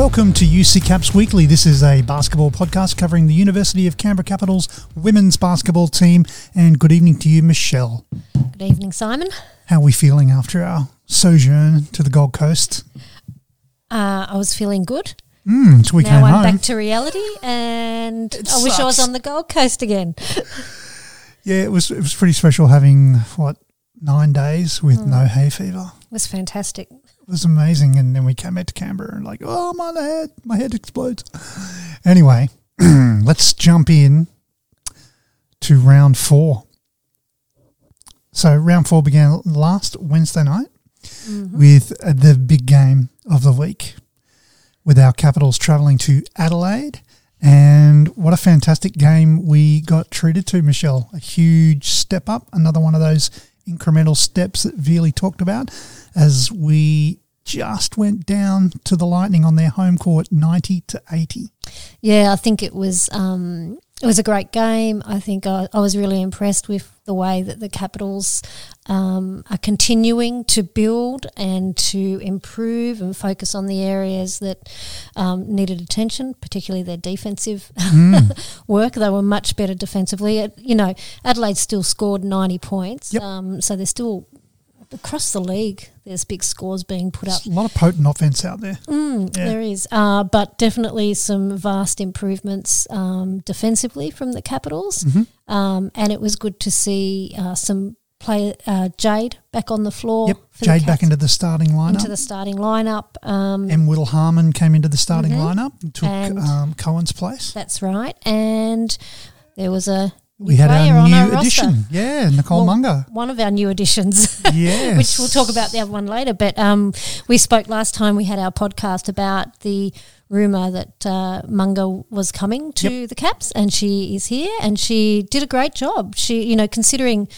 Welcome to UC Caps Weekly. This is a basketball podcast covering the University of Canberra Capitals women's basketball team. And good evening to you, Michelle. Good evening, Simon. How are we feeling after our sojourn to the Gold Coast? Uh, I was feeling good. Mm, so we now I'm home. back to reality, and It I wish I was on the Gold Coast again. yeah, it was it was pretty special having what nine days with no hay fever. It was fantastic. It was amazing. And then we came back to Canberra and like, oh my head, my head explodes. Anyway, let's jump in to round four. So round four began last Wednesday night with uh, the big game of the week, with our Capitals travelling to Adelaide. And what a fantastic game we got treated to, Michelle. A huge step up, another one of those incremental steps that Veely talked about as we just went down to the Lightning on their home court 90 to 80. Yeah, I think it was um, it was a great game. I think I, I was really impressed with the way that the Capitals um, are continuing to build and to improve and focus on the areas that um, needed attention, particularly their defensive work. They were much better defensively. Uh, You know, Adelaide still scored ninety points, Yep. um, so they're still across the league. There's big scores being put up. A lot of potent offense out there. Mm, Yeah. There is, uh, but definitely some vast improvements um, defensively from the Capitals, Mm-hmm. um, and it was good to see uh, some play uh, Jade back on the floor. Yep, Jade back into the starting lineup. into the starting lineup. Um, and Will Harmon came into the starting Mhm. lineup and took And- um, Cohen's place. that's right, and there was a We had our new our roster. addition. Yeah, Nicole Well, Munger. One of our new additions. Yes. which we'll talk about the other one later. But um, we spoke last time we had our podcast about the rumor that uh, Munger was coming to the Caps, and she is here, and she did a great job. She, you know, considering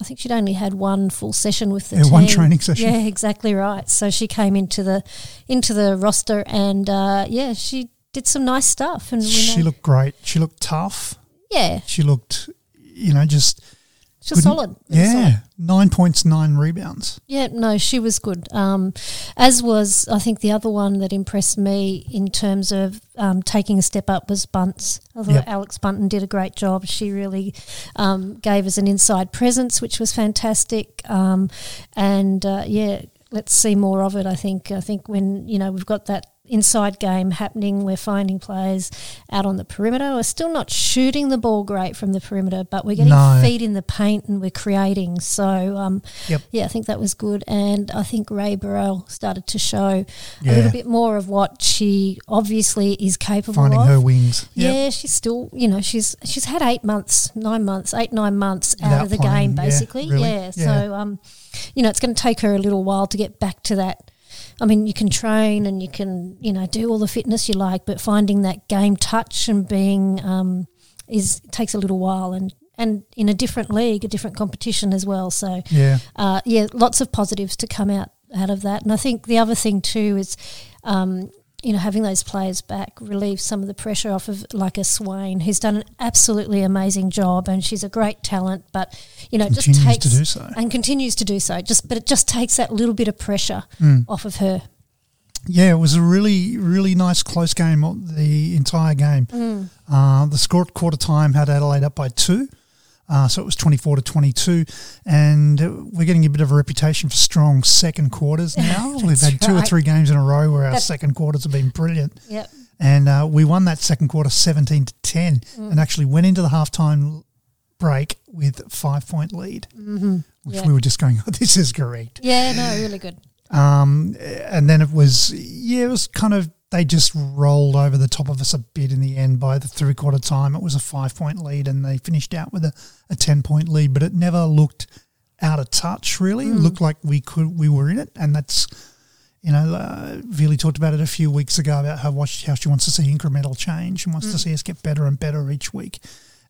I think she'd only had one full session with the Yeah, team. one training session. Yeah, exactly right. So she came into the into the roster, and uh, yeah, she did some nice stuff. And She know- looked great. She looked tough. Yeah, She looked, you know, just she's good- solid. Yeah, Solid. nine points, nine rebounds. Yeah, no, she was good. Um, as was, I think, the other one that impressed me in terms of um, taking a step up was Bunce. I thought Yep. Alex Bunton did a great job. She really um, gave us an inside presence, which was fantastic. Um, and uh, yeah, let's see more of it. I think. I think when you know we've got that inside game happening, we're finding players out on the perimeter. We're still not shooting the ball great from the perimeter, but we're getting No. feet in the paint and we're creating. So um, Yep. yeah, I think that was good. And I think Rae Burrell started to show a little bit more of what she obviously is capable Finding of. Finding her wings. Yep. Yeah, she's still, you know, she's she's had eight months, nine months, eight nine months out Without of the playing, game, yeah, basically. really, Yeah, yeah. so um, you know, it's going to take her a little while to get back to that. I mean, you can train and you can, you know, do all the fitness you like, but finding that game touch and being um, is takes a little while, and and in a different league, a different competition as well. So Yeah. uh, yeah, lots of positives to come out out of that. And I think the other thing too is, um, you know, having those players back relieves some of the pressure off of like a Swain, who's done an absolutely amazing job, and she's a great talent. But you know, it just takes to do so. and continues to do so. Just but it just takes that little bit of pressure Mm. off of her. Yeah, it was a really, really nice close game the entire game. Mm. Uh, the score at quarter time had Adelaide up by two. Uh, so it was 24 to 22. And we're getting a bit of a reputation for strong second quarters now. We've had two or three games in a row where our second quarters have been brilliant. Yep. And uh, we won that second quarter 17 to 10 Mm. and actually went into the halftime break with five point lead, Mm-hmm. which we were just going, oh, this is great. Yeah. No. Really good. Um, and then it was, yeah, it was kind of, they just rolled over the top of us a bit in the end by the three quarter time. It was a five point lead and they finished out with a, a 10 point lead, but it never looked out of touch really. It looked like we could, we were in it. And that's, you know, uh, Veely talked about it a few weeks ago about how, how she wants to see incremental change and wants to see us get better and better each week.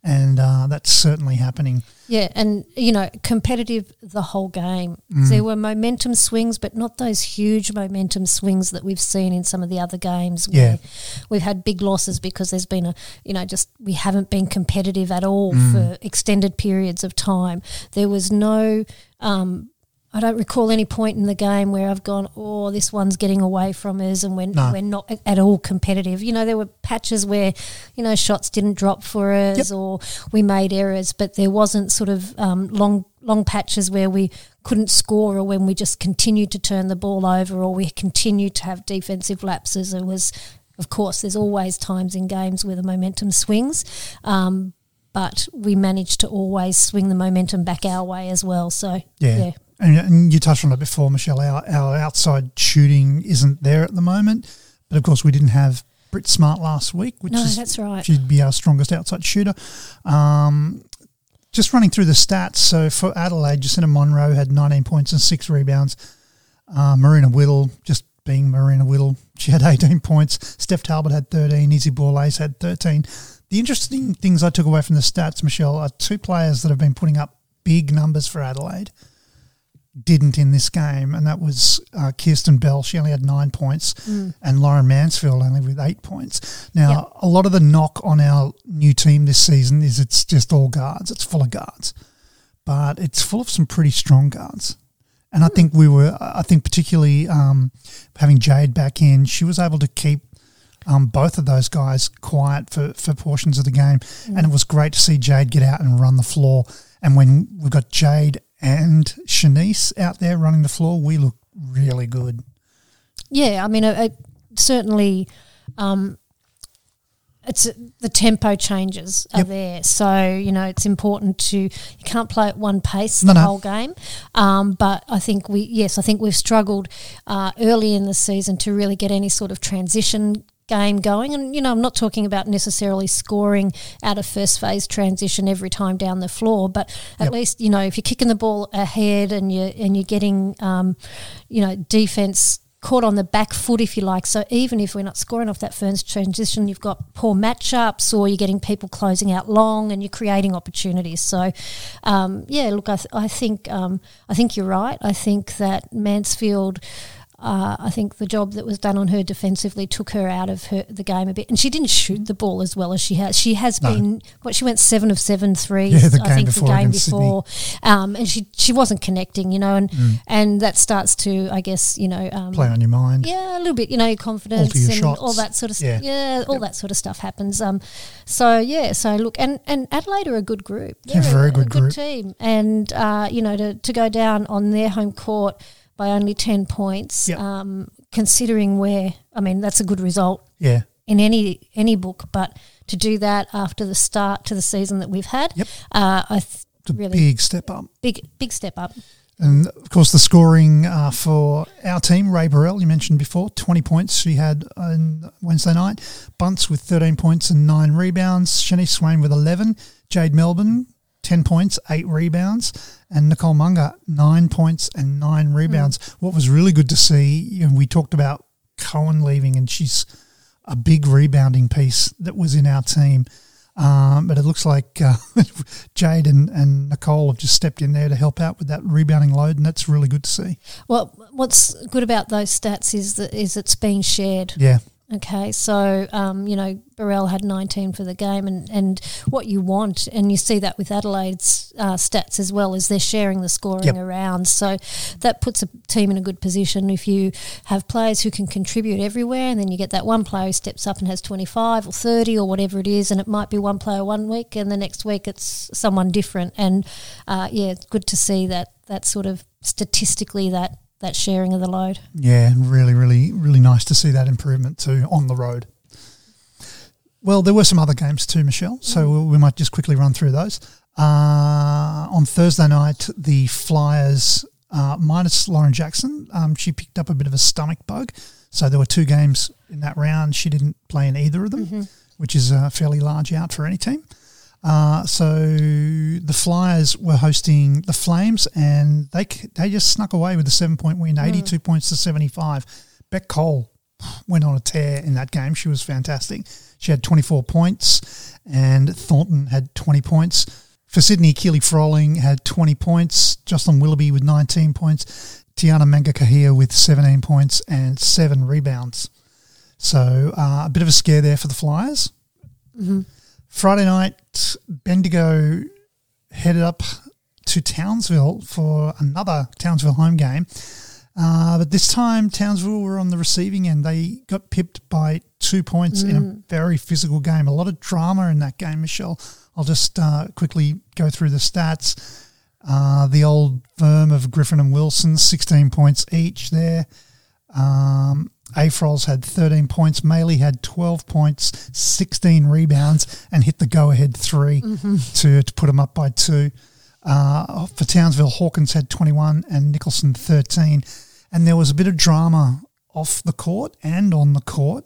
And uh, that's certainly happening. Yeah, and you know, competitive the whole game. Mm. There were momentum swings, but not those huge momentum swings that we've seen in some of the other games. Yeah. Where we've had big losses because there's been a, you know, just we haven't been competitive at all Mm. for extended periods of time. There was no. Um, I don't recall any point in the game where I've gone, oh, this one's getting away from us, and we're, No. we're not at all competitive. You know, there were patches where, you know, shots didn't drop for us, Yep. or we made errors, but there wasn't sort of um, long long patches where we couldn't score, or when we just continued to turn the ball over, or we continued to have defensive lapses. It was, of course, there's always times in games where the momentum swings. Um, but we managed to always swing the momentum back our way as well. So Yeah. yeah. And, and you touched on it before, Michelle. Our, our outside shooting isn't there at the moment. But of course, we didn't have Britt Smart last week, which No, is that's right. she'd be our strongest outside shooter. Um, just running through the stats. So for Adelaide, Jacinta Monroe had 19 points and six rebounds. Uh, Marena Whittle, just being Marena Whittle, she had 18 points. Steph Talbot had 13. Izzy Borlase had 13. The interesting things I took away from the stats, Michelle, are two players that have been putting up big numbers for Adelaide didn't in this game, and that was uh, Kirsten Bell. She only had nine points, and Lauren Mansfield only with eight points. Now, Yep. a lot of the knock on our new team this season is it's just all guards. It's full of guards, but it's full of some pretty strong guards. And I think we were, I think particularly um, having Jade back in, she was able to keep um, both of those guys quiet for, for portions of the game. And it was great to see Jade get out and run the floor. And when we've got Jade and Shanice out there running the floor, we look really good. Yeah, I mean, it, it certainly, um, it's the tempo changes are Yep. there. So you know, it's important to you can't play at one pace No, the no. whole game. Um, but I think we, yes, I think we've struggled uh, early in the season to really get any sort of transition game going. And you know I'm not talking about necessarily scoring out of first phase transition every time down the floor but at Yep. least you know if you're kicking the ball ahead and you're, and you're getting um, you know defense caught on the back foot if you like. So even if we're not scoring off that first transition you've got poor matchups or you're getting people closing out long and you're creating opportunities. So um, yeah look I, th- I think um, I think you're right. I think that Mansfield uh, I think the job that was done on her defensively took her out of her the game a bit, and she didn't shoot the ball as well as she has. She has No. been what she went seven of seven threes. Yeah, the I game think before the game before, um, and she she wasn't connecting, you know, and Mm. and that starts to I guess you know um, Play on your mind. yeah, a little bit, you know, your confidence your and shots. all that sort of Yeah. stuff. Yeah, all that sort of stuff happens. Um, so yeah, so look, and and Adelaide are a good group. They're a very a, good a good group. team, and uh, you know, to to go down on their home court by only ten points, Yep. um, considering where, I mean, that's a good result Yeah. in any any book, but to do that after the start to the season that we've had, Yep. uh, I th- really big step up. big big step up. And of course, the scoring uh, for our team, Rae Burrell, you mentioned before, 20 points she had on Wednesday night. Bunce with 13 points and nine rebounds. Shanice Swain with 11. Jade Melbourne, 10 points, eight rebounds. And Nicole Munger, nine points and nine rebounds. What was really good to see, you know, we talked about Cohen leaving, and she's a big rebounding piece that was in our team. Um, but it looks like uh, Jade and, and Nicole have just stepped in there to help out with that rebounding load, and that's really good to see. Well, what's good about those stats is that is it's being shared. Yeah, Okay, so um, you know Burrell had 19 for the game, and, and what you want, and you see that with Adelaide's uh, stats as well, is they're sharing the scoring Yep. around. So that puts a team in a good position. If you have players who can contribute everywhere, and then you get that one player who steps up and has 25 or 30 or whatever it is, and it might be one player one week, and the next week it's someone different. And uh, yeah, it's good to see that that sort of statistically that that sharing of the load. yeah, really, really, really nice to see that improvement too on the road. Well, there were some other games too, Michelle, so we we might just quickly run through those. Uh, on Thursday night, the Flyers, uh, minus Lauren Jackson, um, she picked up a bit of a stomach bug. So there were two games in that round. She didn't play in either of them, which is a fairly large out for any team. Uh, so the Flyers were hosting the Flames, and they they just snuck away with a seven point win, eighty two points to seventy five. Bec Cole went on a tear in that game. She was fantastic. She had twenty four points, and Thornton had twenty points. For Sydney, Keely Froling had twenty points. Jocelyn Willoughby with nineteen points. Tiana Mangakahia with seventeen points and seven rebounds. So uh, a bit of a scare there for the Flyers. Friday night, Bendigo headed up to Townsville for another Townsville home game. Uh, but this time, Townsville were on the receiving end. They got pipped by two points in a very physical game. A lot of drama in that game, Michelle. I'll just uh, quickly go through the stats. Uh, the old firm of Griffin and Wilson, 16 points each there. Um, Afrols had 13 points. Maley had 12 points, 16 rebounds, and hit the go ahead 3 to, to put them up by two. Uh, for Townsville, Hawkins had 21 and Nicholson 13. And there was a bit of drama off the court and on the court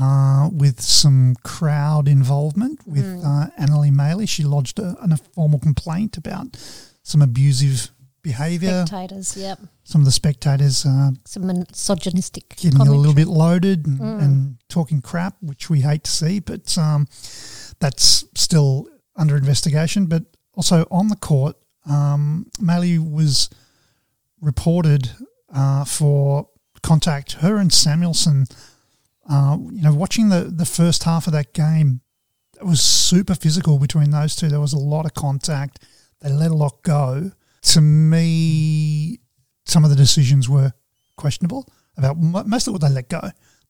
uh, with some crowd involvement with uh, Anneli Maley. She lodged a, a formal complaint about some abusive behaviour. Spectators, yep. Some of the spectators uh, Some misogynistic getting a little bit loaded and, and talking crap, which we hate to see, but um, that's still under investigation. But also on the court, um, was reported uh, for contact. Her and Samuelson, uh, you know, watching the, the first half of that game, it was super physical between those two. There was a lot of contact. They let a lot go. To me, some of the decisions were questionable about mo- most of what they let go.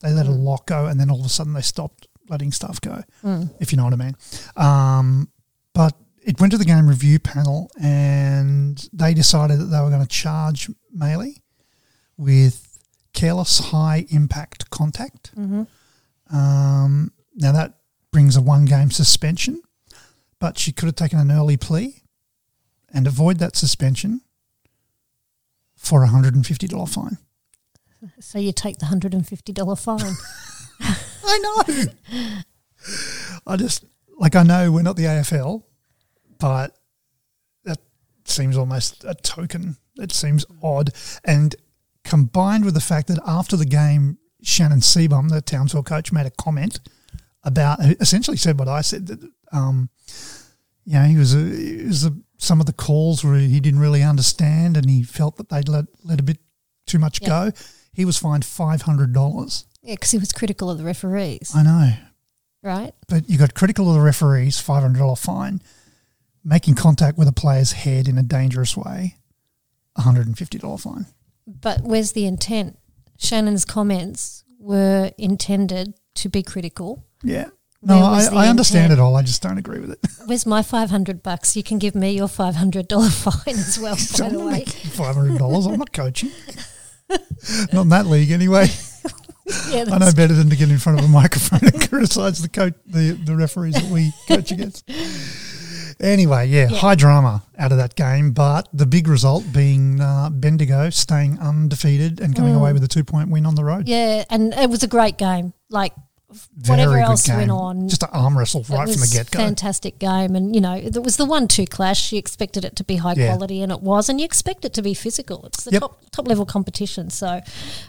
They let a lot go, and then all of a sudden they stopped letting stuff go. If you know what I mean. Um, but it went to the game review panel, and they decided that they were going to charge Maley with careless high impact contact. Um, now that brings a one game suspension, but she could have taken an early plea and avoid that suspension for a hundred and fifty dollar fine. So you take the $150 fine. I know. I just like I know we're not the AFL, but that seems almost a token. It seems odd, and combined with the fact that after the game, Shannon Seebohm, the Townsville coach, made a comment about essentially said what I said that um, you know he was a, it was a, some of the calls where he didn't really understand, and he felt that they'd let let a bit too much Yeah. go. He was fined five hundred dollars. yeah, because he was critical of the referees, I know, right? but you got critical of the referees, five hundred dollar fine, making contact with a player's head in a dangerous way, hundred and fifty dollar fine. But where's the intent? Shannon's comments were intended to be critical. Yeah. No, I, I understand intent? it all. I just don't agree with it. Where's my 500 bucks? You can give me your $500 fine as well, by the way. Five hundred dollars. I'm not coaching. not in that league anyway. Yeah, I know better than to get in front of a microphone and criticise the coach, the, the referees that we coach against. Anyway, yeah, Yeah. high drama out of that game, but the big result being uh, Bendigo staying undefeated and coming away with a two point win on the road. yeah, and it was a great game. Like, whatever else game. went on, just an arm wrestle right from the get go. fantastic game. And, you know, it was the one-two clash. You expected it to be high Yeah. quality, and it was. And you expect it to be physical. It's the Yep. top top level competition. So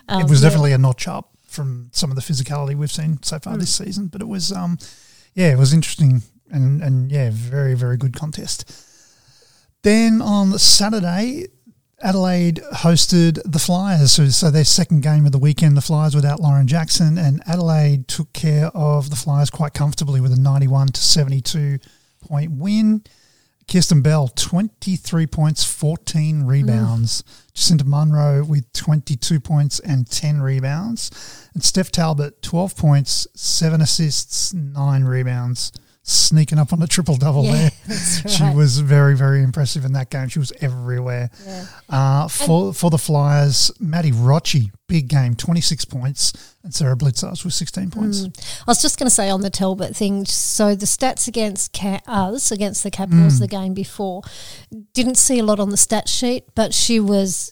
um, it was yeah. definitely a notch up from some of the physicality we've seen so far Mm. this season. But it was, um, yeah, it was interesting and and yeah, very very good contest. Then on Saturday, Adelaide hosted the Flyers, so, their second game of the weekend. The Flyers without Lauren Jackson, and Adelaide took care of the Flyers quite comfortably with a ninety-one to seventy-two point win. Kirsten Bell, 23 points, 14 rebounds. Jacinta Monroe with 22 points and 10 rebounds. And Steph Talbot, 12 points, 7 assists, 9 rebounds. Sneaking up on a triple double Yeah, there. that's She was very, very impressive in that game. She was everywhere. Yeah. Uh, for for the Flyers, Maddie Rocci, big game, 26 points. And Sara Blicavs with 16 points. I was just going to say on the Talbot thing. So the stats against Ca- us against the Capitals Mm. the game before didn't see a lot on the stat sheet, but she was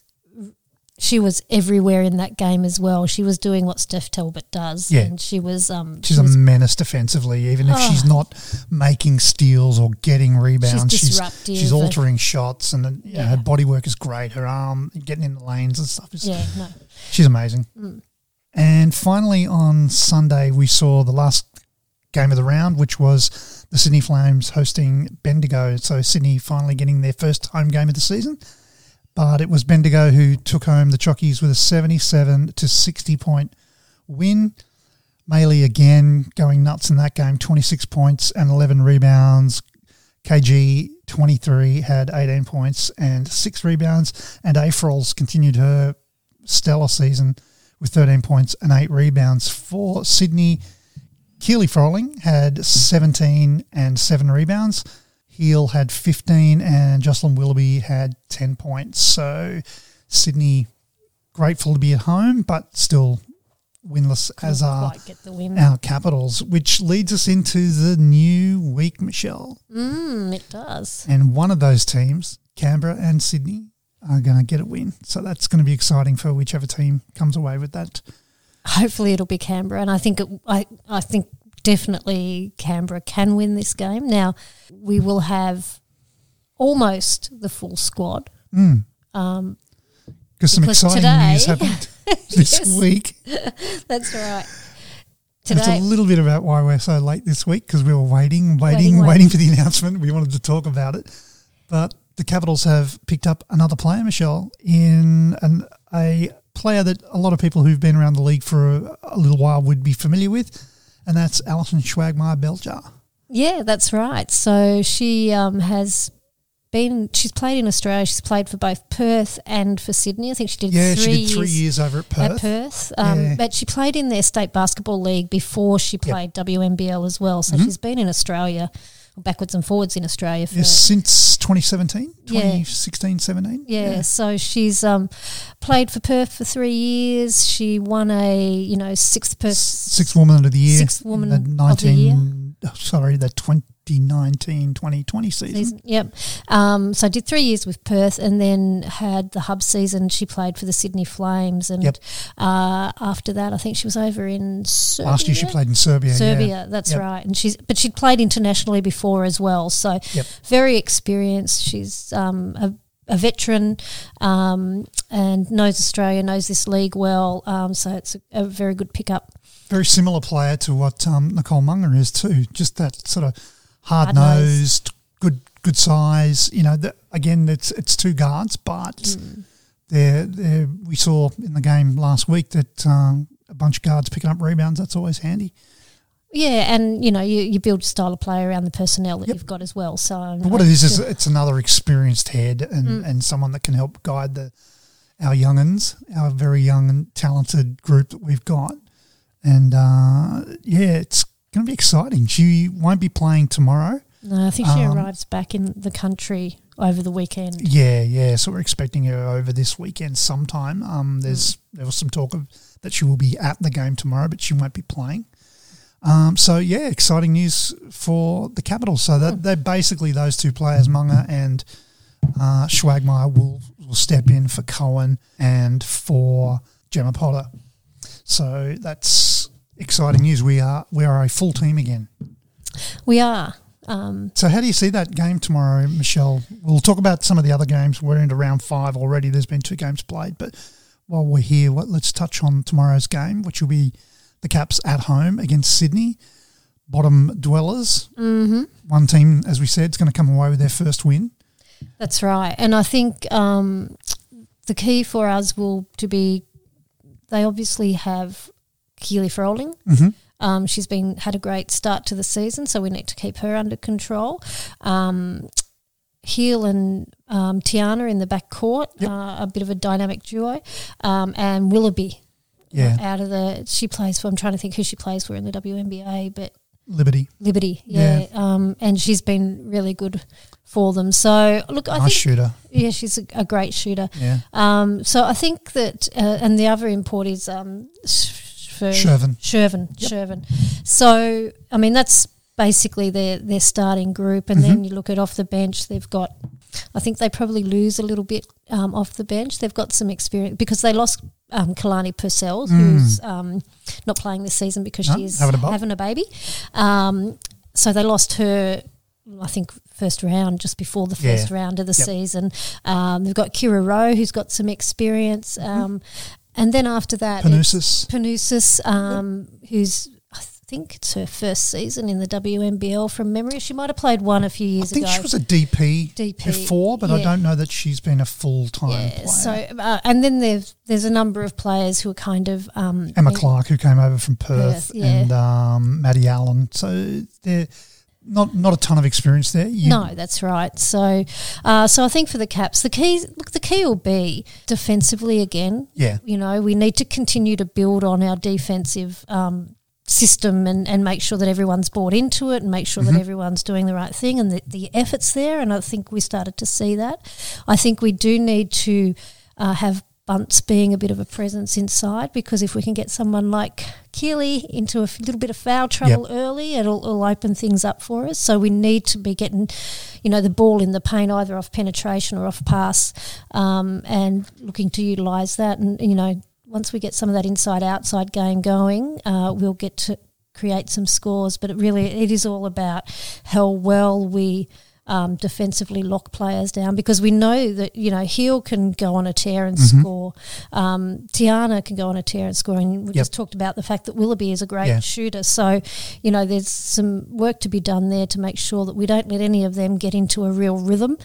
she was everywhere in that game as well. She was doing what Steph Talbot does, Yeah. and she was um She's she a menace defensively, even if she's Oh. not making steals or getting rebounds. She's disruptive she's and- altering shots, and uh, you know, Yeah. her body work is great. Her arm getting in the lanes and stuff is yeah no she's amazing. Mm. And finally, on Sunday, we saw the last game of the round, which was the Sydney Flames hosting Bendigo. So Sydney finally getting their first home game of the season. But it was Bendigo who took home the Chockies with a 77 to 60 point win. Maley again going nuts in that game, 26 points and 11 rebounds. KG 23 had 18 points and six rebounds, and Afrols continued her stellar season with 13 points and eight rebounds. For Sydney, Keely Froling had 17 and seven rebounds. Heal had 15 and Jocelyn Willoughby had 10 points. So Sydney grateful to be at home, but still winless as Couldn't are get the win. our Capitals, which leads us into the new week, Michelle. Mm, it does. And one of those teams, Canberra and Sydney, are going to get a win. So that's going to be exciting for whichever team comes away with that. Hopefully, it'll be Canberra, and I think it, I I think definitely Canberra can win this game. Now we will have almost the full squad. Mm. Um, Because some exciting today- news happened this Yes. week. that's right. And It's a little bit about why we're so late this week because we were waiting, waiting, Waiting, waiting, waiting. for the announcement. We wanted to talk about it. But the Capitals have picked up another player, Michelle, in an, a player that a lot of people who've been around the league for a, a little while would be familiar with, and that's Alison Schwagmeyer Belger. yeah, that's right. So she um, has been. She's played in Australia. She's played for both Perth and for Sydney. I think she did. Yeah, three she did three years years over at Perth. at Perth. Um, Yeah. But she played in their state basketball league before she played WNBL as well. Mm-hmm. So she's been in Australia, backwards and forwards in Australia for Yes, since 2017, Yeah. 2016, 17. Yeah, so she's um, played for Perth for three years. She won a you know sixth person. Sixth Woman of the Year. Sixth Woman of the 19, oh, Sorry, the 2019 2020 season. season. Yep. Um, so I did three years with Perth, and then had the hub season. She played for the Sydney Flames, and Yep. uh, after that, I think she was over in Serbia. Last year she played in Serbia. yeah. Serbia, that's Yep. right. And she's but she'd played internationally before as well. So Yep. very experienced. She's um, a, a veteran um, and knows Australia, knows this league well. Um, so it's a, a very good pickup. Very similar player to what um, Nicole Munger is too. Just that sort of hard nosed, good good size. You know, the, again, it's it's two guards, but Mm. they're, they're, we saw in the game last week that um, a bunch of guards picking up rebounds. That's always handy. Yeah, and you know you, you build a style of play around the personnel that Yep. you've got as well. So, um, But what it is is it's another experienced head and, Mm. and someone that can help guide the our youngins, our very young and talented group that we've got. And uh, yeah, it's going to be exciting. She won't be playing tomorrow. no, I think she um, arrives back in the country over the weekend. Yeah, yeah. So we're expecting her over this weekend sometime. Um, there's Mm. there was some talk of that she will be at the game tomorrow, but she won't be playing. Um, so yeah, exciting news for the Capitals. So that they're basically those two players, Munger and uh, Schwagmeyer, will will step in for Cohen and for Gemma Potter. So that's exciting news. We are we are a full team again. We are. Um, So how do you see that game tomorrow, Michelle? We'll talk about some of the other games. We're into round five already. There's been two games played, but while we're here, what, let's touch on tomorrow's game, which will be the Caps at home against Sydney, bottom dwellers. Mm-hmm. One team, as we said, is going to come away with their first win. That's right, and I think um, the key for us will to be. They obviously have Keely Froling. Mm-hmm. Um, she's been had a great start to the season, so we need to keep her under control. Um, Heal and um, Tiana in the back court, Yep. uh, a bit of a dynamic duo, um, and Willoughby. Yeah. out of the she plays for. I'm trying to think who she plays for in the WNBA, but Liberty, Liberty, yeah, Um, and she's been really good for them. So look, I nice think shooter. yeah, she's a, a great shooter. Yeah, Um, so I think that, uh, and the other import is um, for Shervin. Shervin, Yep. Shervin. So I mean, that's basically their their starting group, and Mm-hmm. then you look at off the bench, they've got. I think they probably lose a little bit um, off the bench. They've got some experience because they lost um, Kalani Purcell, who's um, not playing this season because Mm. No, she's having a having a baby. Um, so they lost her, I think, first round just before the Yeah. first round of the Yep. season. Um, they've got Kiera Rowe, who's got some experience. Um, And then after that, Panusis. Panusis, um, who's, I think it's her first season in the WNBL from memory. She might have played one a few years ago. I think ago. she was a DP, DP, before, but I don't know that she's been a full time yeah, player. so uh, and then there's there's a number of players who are kind of um, Emma Clark, who came over from Perth, Perth, yeah. and um, Maddie Allen. So they're not not a ton of experience there. You, No, that's right. So, uh, so I think for the Caps, the key look the key will be defensively again. Yeah. You know, we need to continue to build on our defensive um, system and, and make sure that everyone's bought into it and make sure Mm-hmm. that everyone's doing the right thing and the, the effort's there. And I think we started to see that. I think we do need to uh, have Bunce being a bit of a presence inside because if we can get someone like Keely into a f- little bit of foul trouble early, it'll, it'll open things up for us. So we need to be getting, you know, the ball in the paint either off penetration or off pass um, and looking to utilise that. And, you know, once we get some of that inside outside game going, uh, we'll get to create some scores. But it really, it is all about how well we um, defensively lock players down because we know that you know Heal can go on a tear and Mm-hmm. score. Um, Tiana can go on a tear and score. And we Yep. just talked about the fact that Willoughby is a great Yeah. shooter. So you know there's some work to be done there to make sure that we don't let any of them get into a real rhythm.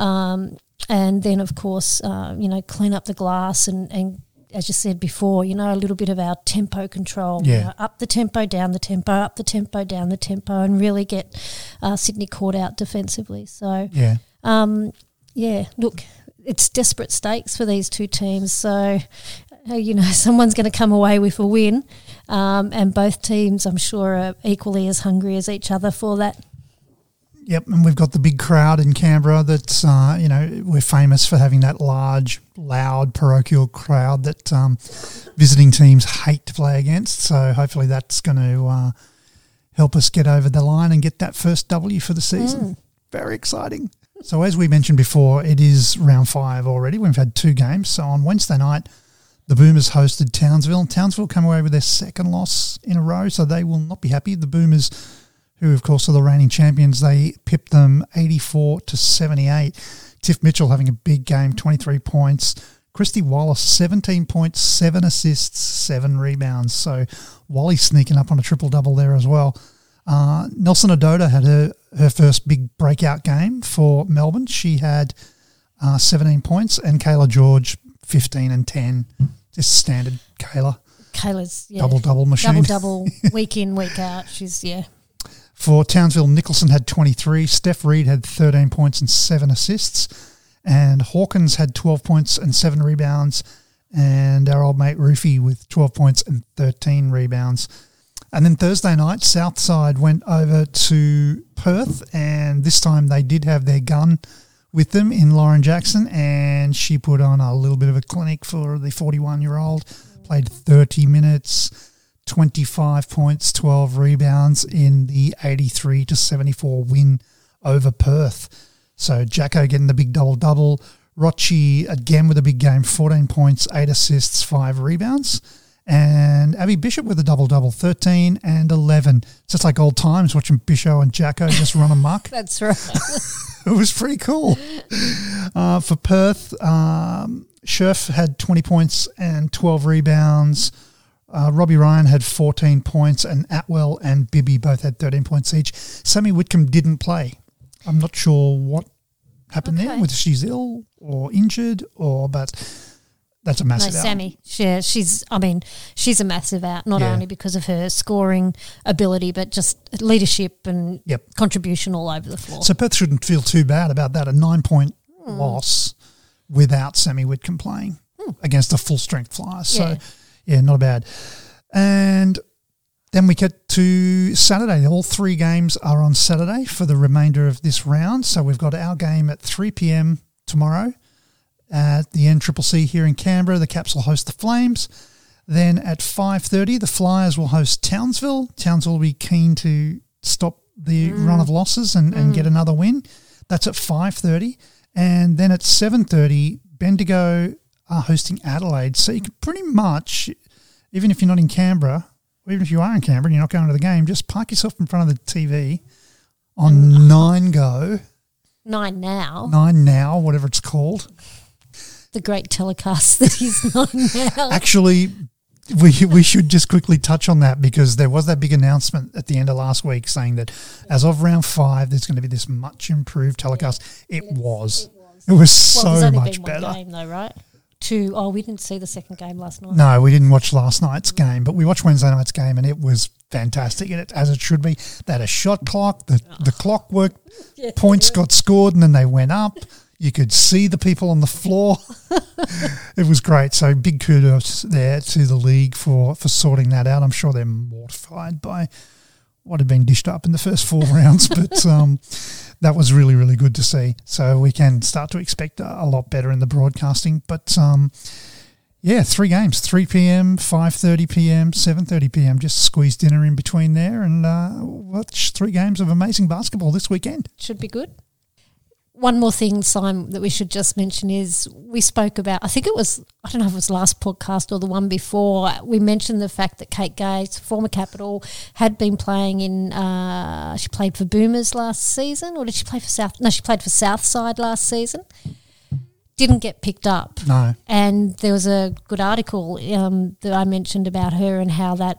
Um, and then of course uh, you know clean up the glass and and as you said before, you know, a little bit of our tempo control. you Yeah. know, up the tempo, down the tempo, up the tempo, down the tempo, and really get uh, Sydney caught out defensively. So, Yeah. um, yeah, look, it's desperate stakes for these two teams. So, you know, someone's going to come away with a win, um, and both teams, I'm sure, are equally as hungry as each other for that. Yep, and we've got the big crowd in Canberra. That's uh, you know we're famous for having that large, loud, parochial crowd that um, visiting teams hate to play against. So hopefully that's going to uh, help us get over the line and get that first W for the season. Very exciting. So as we mentioned before, it is round five already. We've had two games. So on Wednesday night, the Boomers hosted Townsville. Townsville come away with their second loss in a row, so they will not be happy. The Boomers who of course are the reigning champions. They pipped them 84 to 78. Tiff Mitchell having a big game, 23 points. Kristy Wallace, 17 points, 7 assists, 7 rebounds. So Wally sneaking up on a triple double there as well. Uh, Nelson Ododa had her, her first big breakout game for Melbourne. She had uh, 17 points, and Cayla George, 15 and 10. Just standard Cayla. Cayla's yeah, Double double machine. double double week in week out. She's yeah. For Townsville, Nicholson had 23. Steph Reid had 13 points and 7 assists. And Hawkins had 12 points and 7 rebounds. And our old mate Roofy with 12 points and 13 rebounds. And then Thursday night, Southside went over to Perth. And this time they did have their gun with them in Lauren Jackson. And she put on a little bit of a clinic for the 41 year old. Played 30 minutes. 25 points, 12 rebounds in the 83 to 74 win over Perth. So Jacko getting the big double double. Rocci again with a big game, 14 points, 8 assists, 5 rebounds. And Abby Bishop with a double double, 13 and 11. It's just like old times watching Bisho and Jacko just run amok. That's right. it was pretty cool. Uh, for Perth, um, Scherf had 20 points and 12 rebounds. Uh, Robbie Ryan had 14 points, and Atwell and Bibby both had 13 points each. Sami Whitcomb didn't play. I'm not sure what happened there, whether she's ill or injured, or but that's a No, massive out. Sami. Yeah, she's. I mean, she's a massive out. Not Yeah. only because of her scoring ability, but just leadership and Yep. contribution all over the floor. So Perth shouldn't feel too bad about that. A nine point Hmm. loss without Sami Whitcomb playing against a full strength flyer. So, Yeah. Yeah. not bad. And then we get to Saturday. All three games are on Saturday for the remainder of this round. So we've got our game at 3 p.m. tomorrow at the NCCC here in Canberra. The Caps will host the Flames. Then at 5.30, the Flyers will host Townsville. Townsville will be keen to stop the mm. run of losses and, and get mm. another win. That's at 5.30. And then at 7.30, Bendigo are hosting Adelaide. So you can pretty much, even if you're not in Canberra, even if you are in Canberra and you're not going to the game, just park yourself in front of the TV on Nine Go, Nine now. Nine Now, whatever it's called. The great telecast that is nine now. Actually, we we should just quickly touch on that because there was that big announcement at the end of last week saying that as of round five, there's going to be this much improved telecast. It was. It was Well, so there's only much better. game though, right? To. Oh, we didn't see the second game last night. No, we didn't watch last night's game, but we watched Wednesday night's game, and it was fantastic, and it, as it should be. They had a shot clock. The the clock worked. Yeah. Points got scored, and then they went up. You could see the people on the floor. it was great. So big kudos there to the league for for sorting that out. I'm sure they're mortified by what had been dished up in the first four rounds, but um, that was really really good to see. So we can start to expect a, lot better in the broadcasting. But um, yeah, three games: three p.m., five thirty p.m., seven thirty p.m. Just squeeze dinner in between there, and uh, watch three games of amazing basketball this weekend. should be good. One more thing, Simon, that we should just mention is we spoke about, I think it was, I don't know if it was last podcast or the one before, we mentioned the fact that Kate Gaze, former Capital, had been playing in, uh, she played for Boomers last season, or did she play for South? No, she played for Southside last season. Didn't get picked up. No, And there was a good article um, that I mentioned about her and how that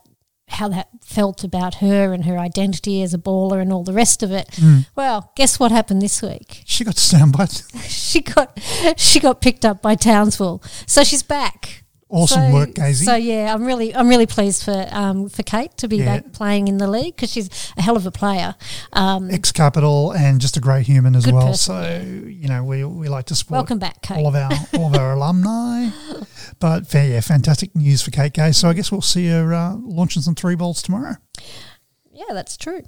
how that felt about her and her identity as a baller and all the rest of it. Mm. Well, guess what happened this week? she got soundbite. She got she got picked up by Townsville, so she's back. Awesome so, work, Gazy. So yeah, I'm really I'm really pleased for um, for Kate to be Yeah. back playing in the league because she's a hell of a player. Um, Ex Capital and just a great human as well. person, so you know we we like to support welcome back, Kate. all of our all of our alumni. But yeah, fantastic news for Kate Gay. So I guess we'll see her uh, launching some three balls tomorrow. yeah, that's true.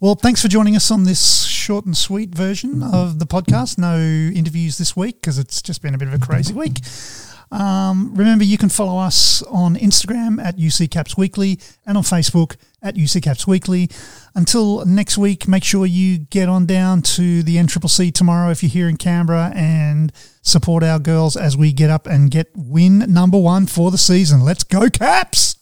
Well, thanks for joining us on this short and sweet version of the podcast. No interviews this week because it's just been a bit of a crazy week. Um, remember, you can follow us on Instagram at UC Caps Weekly and on Facebook at UC Caps Weekly. Until next week, make sure you get on down to the NCCC tomorrow if you're here in Canberra and support our girls as we get up and get win number one for the season. Let's go, Caps!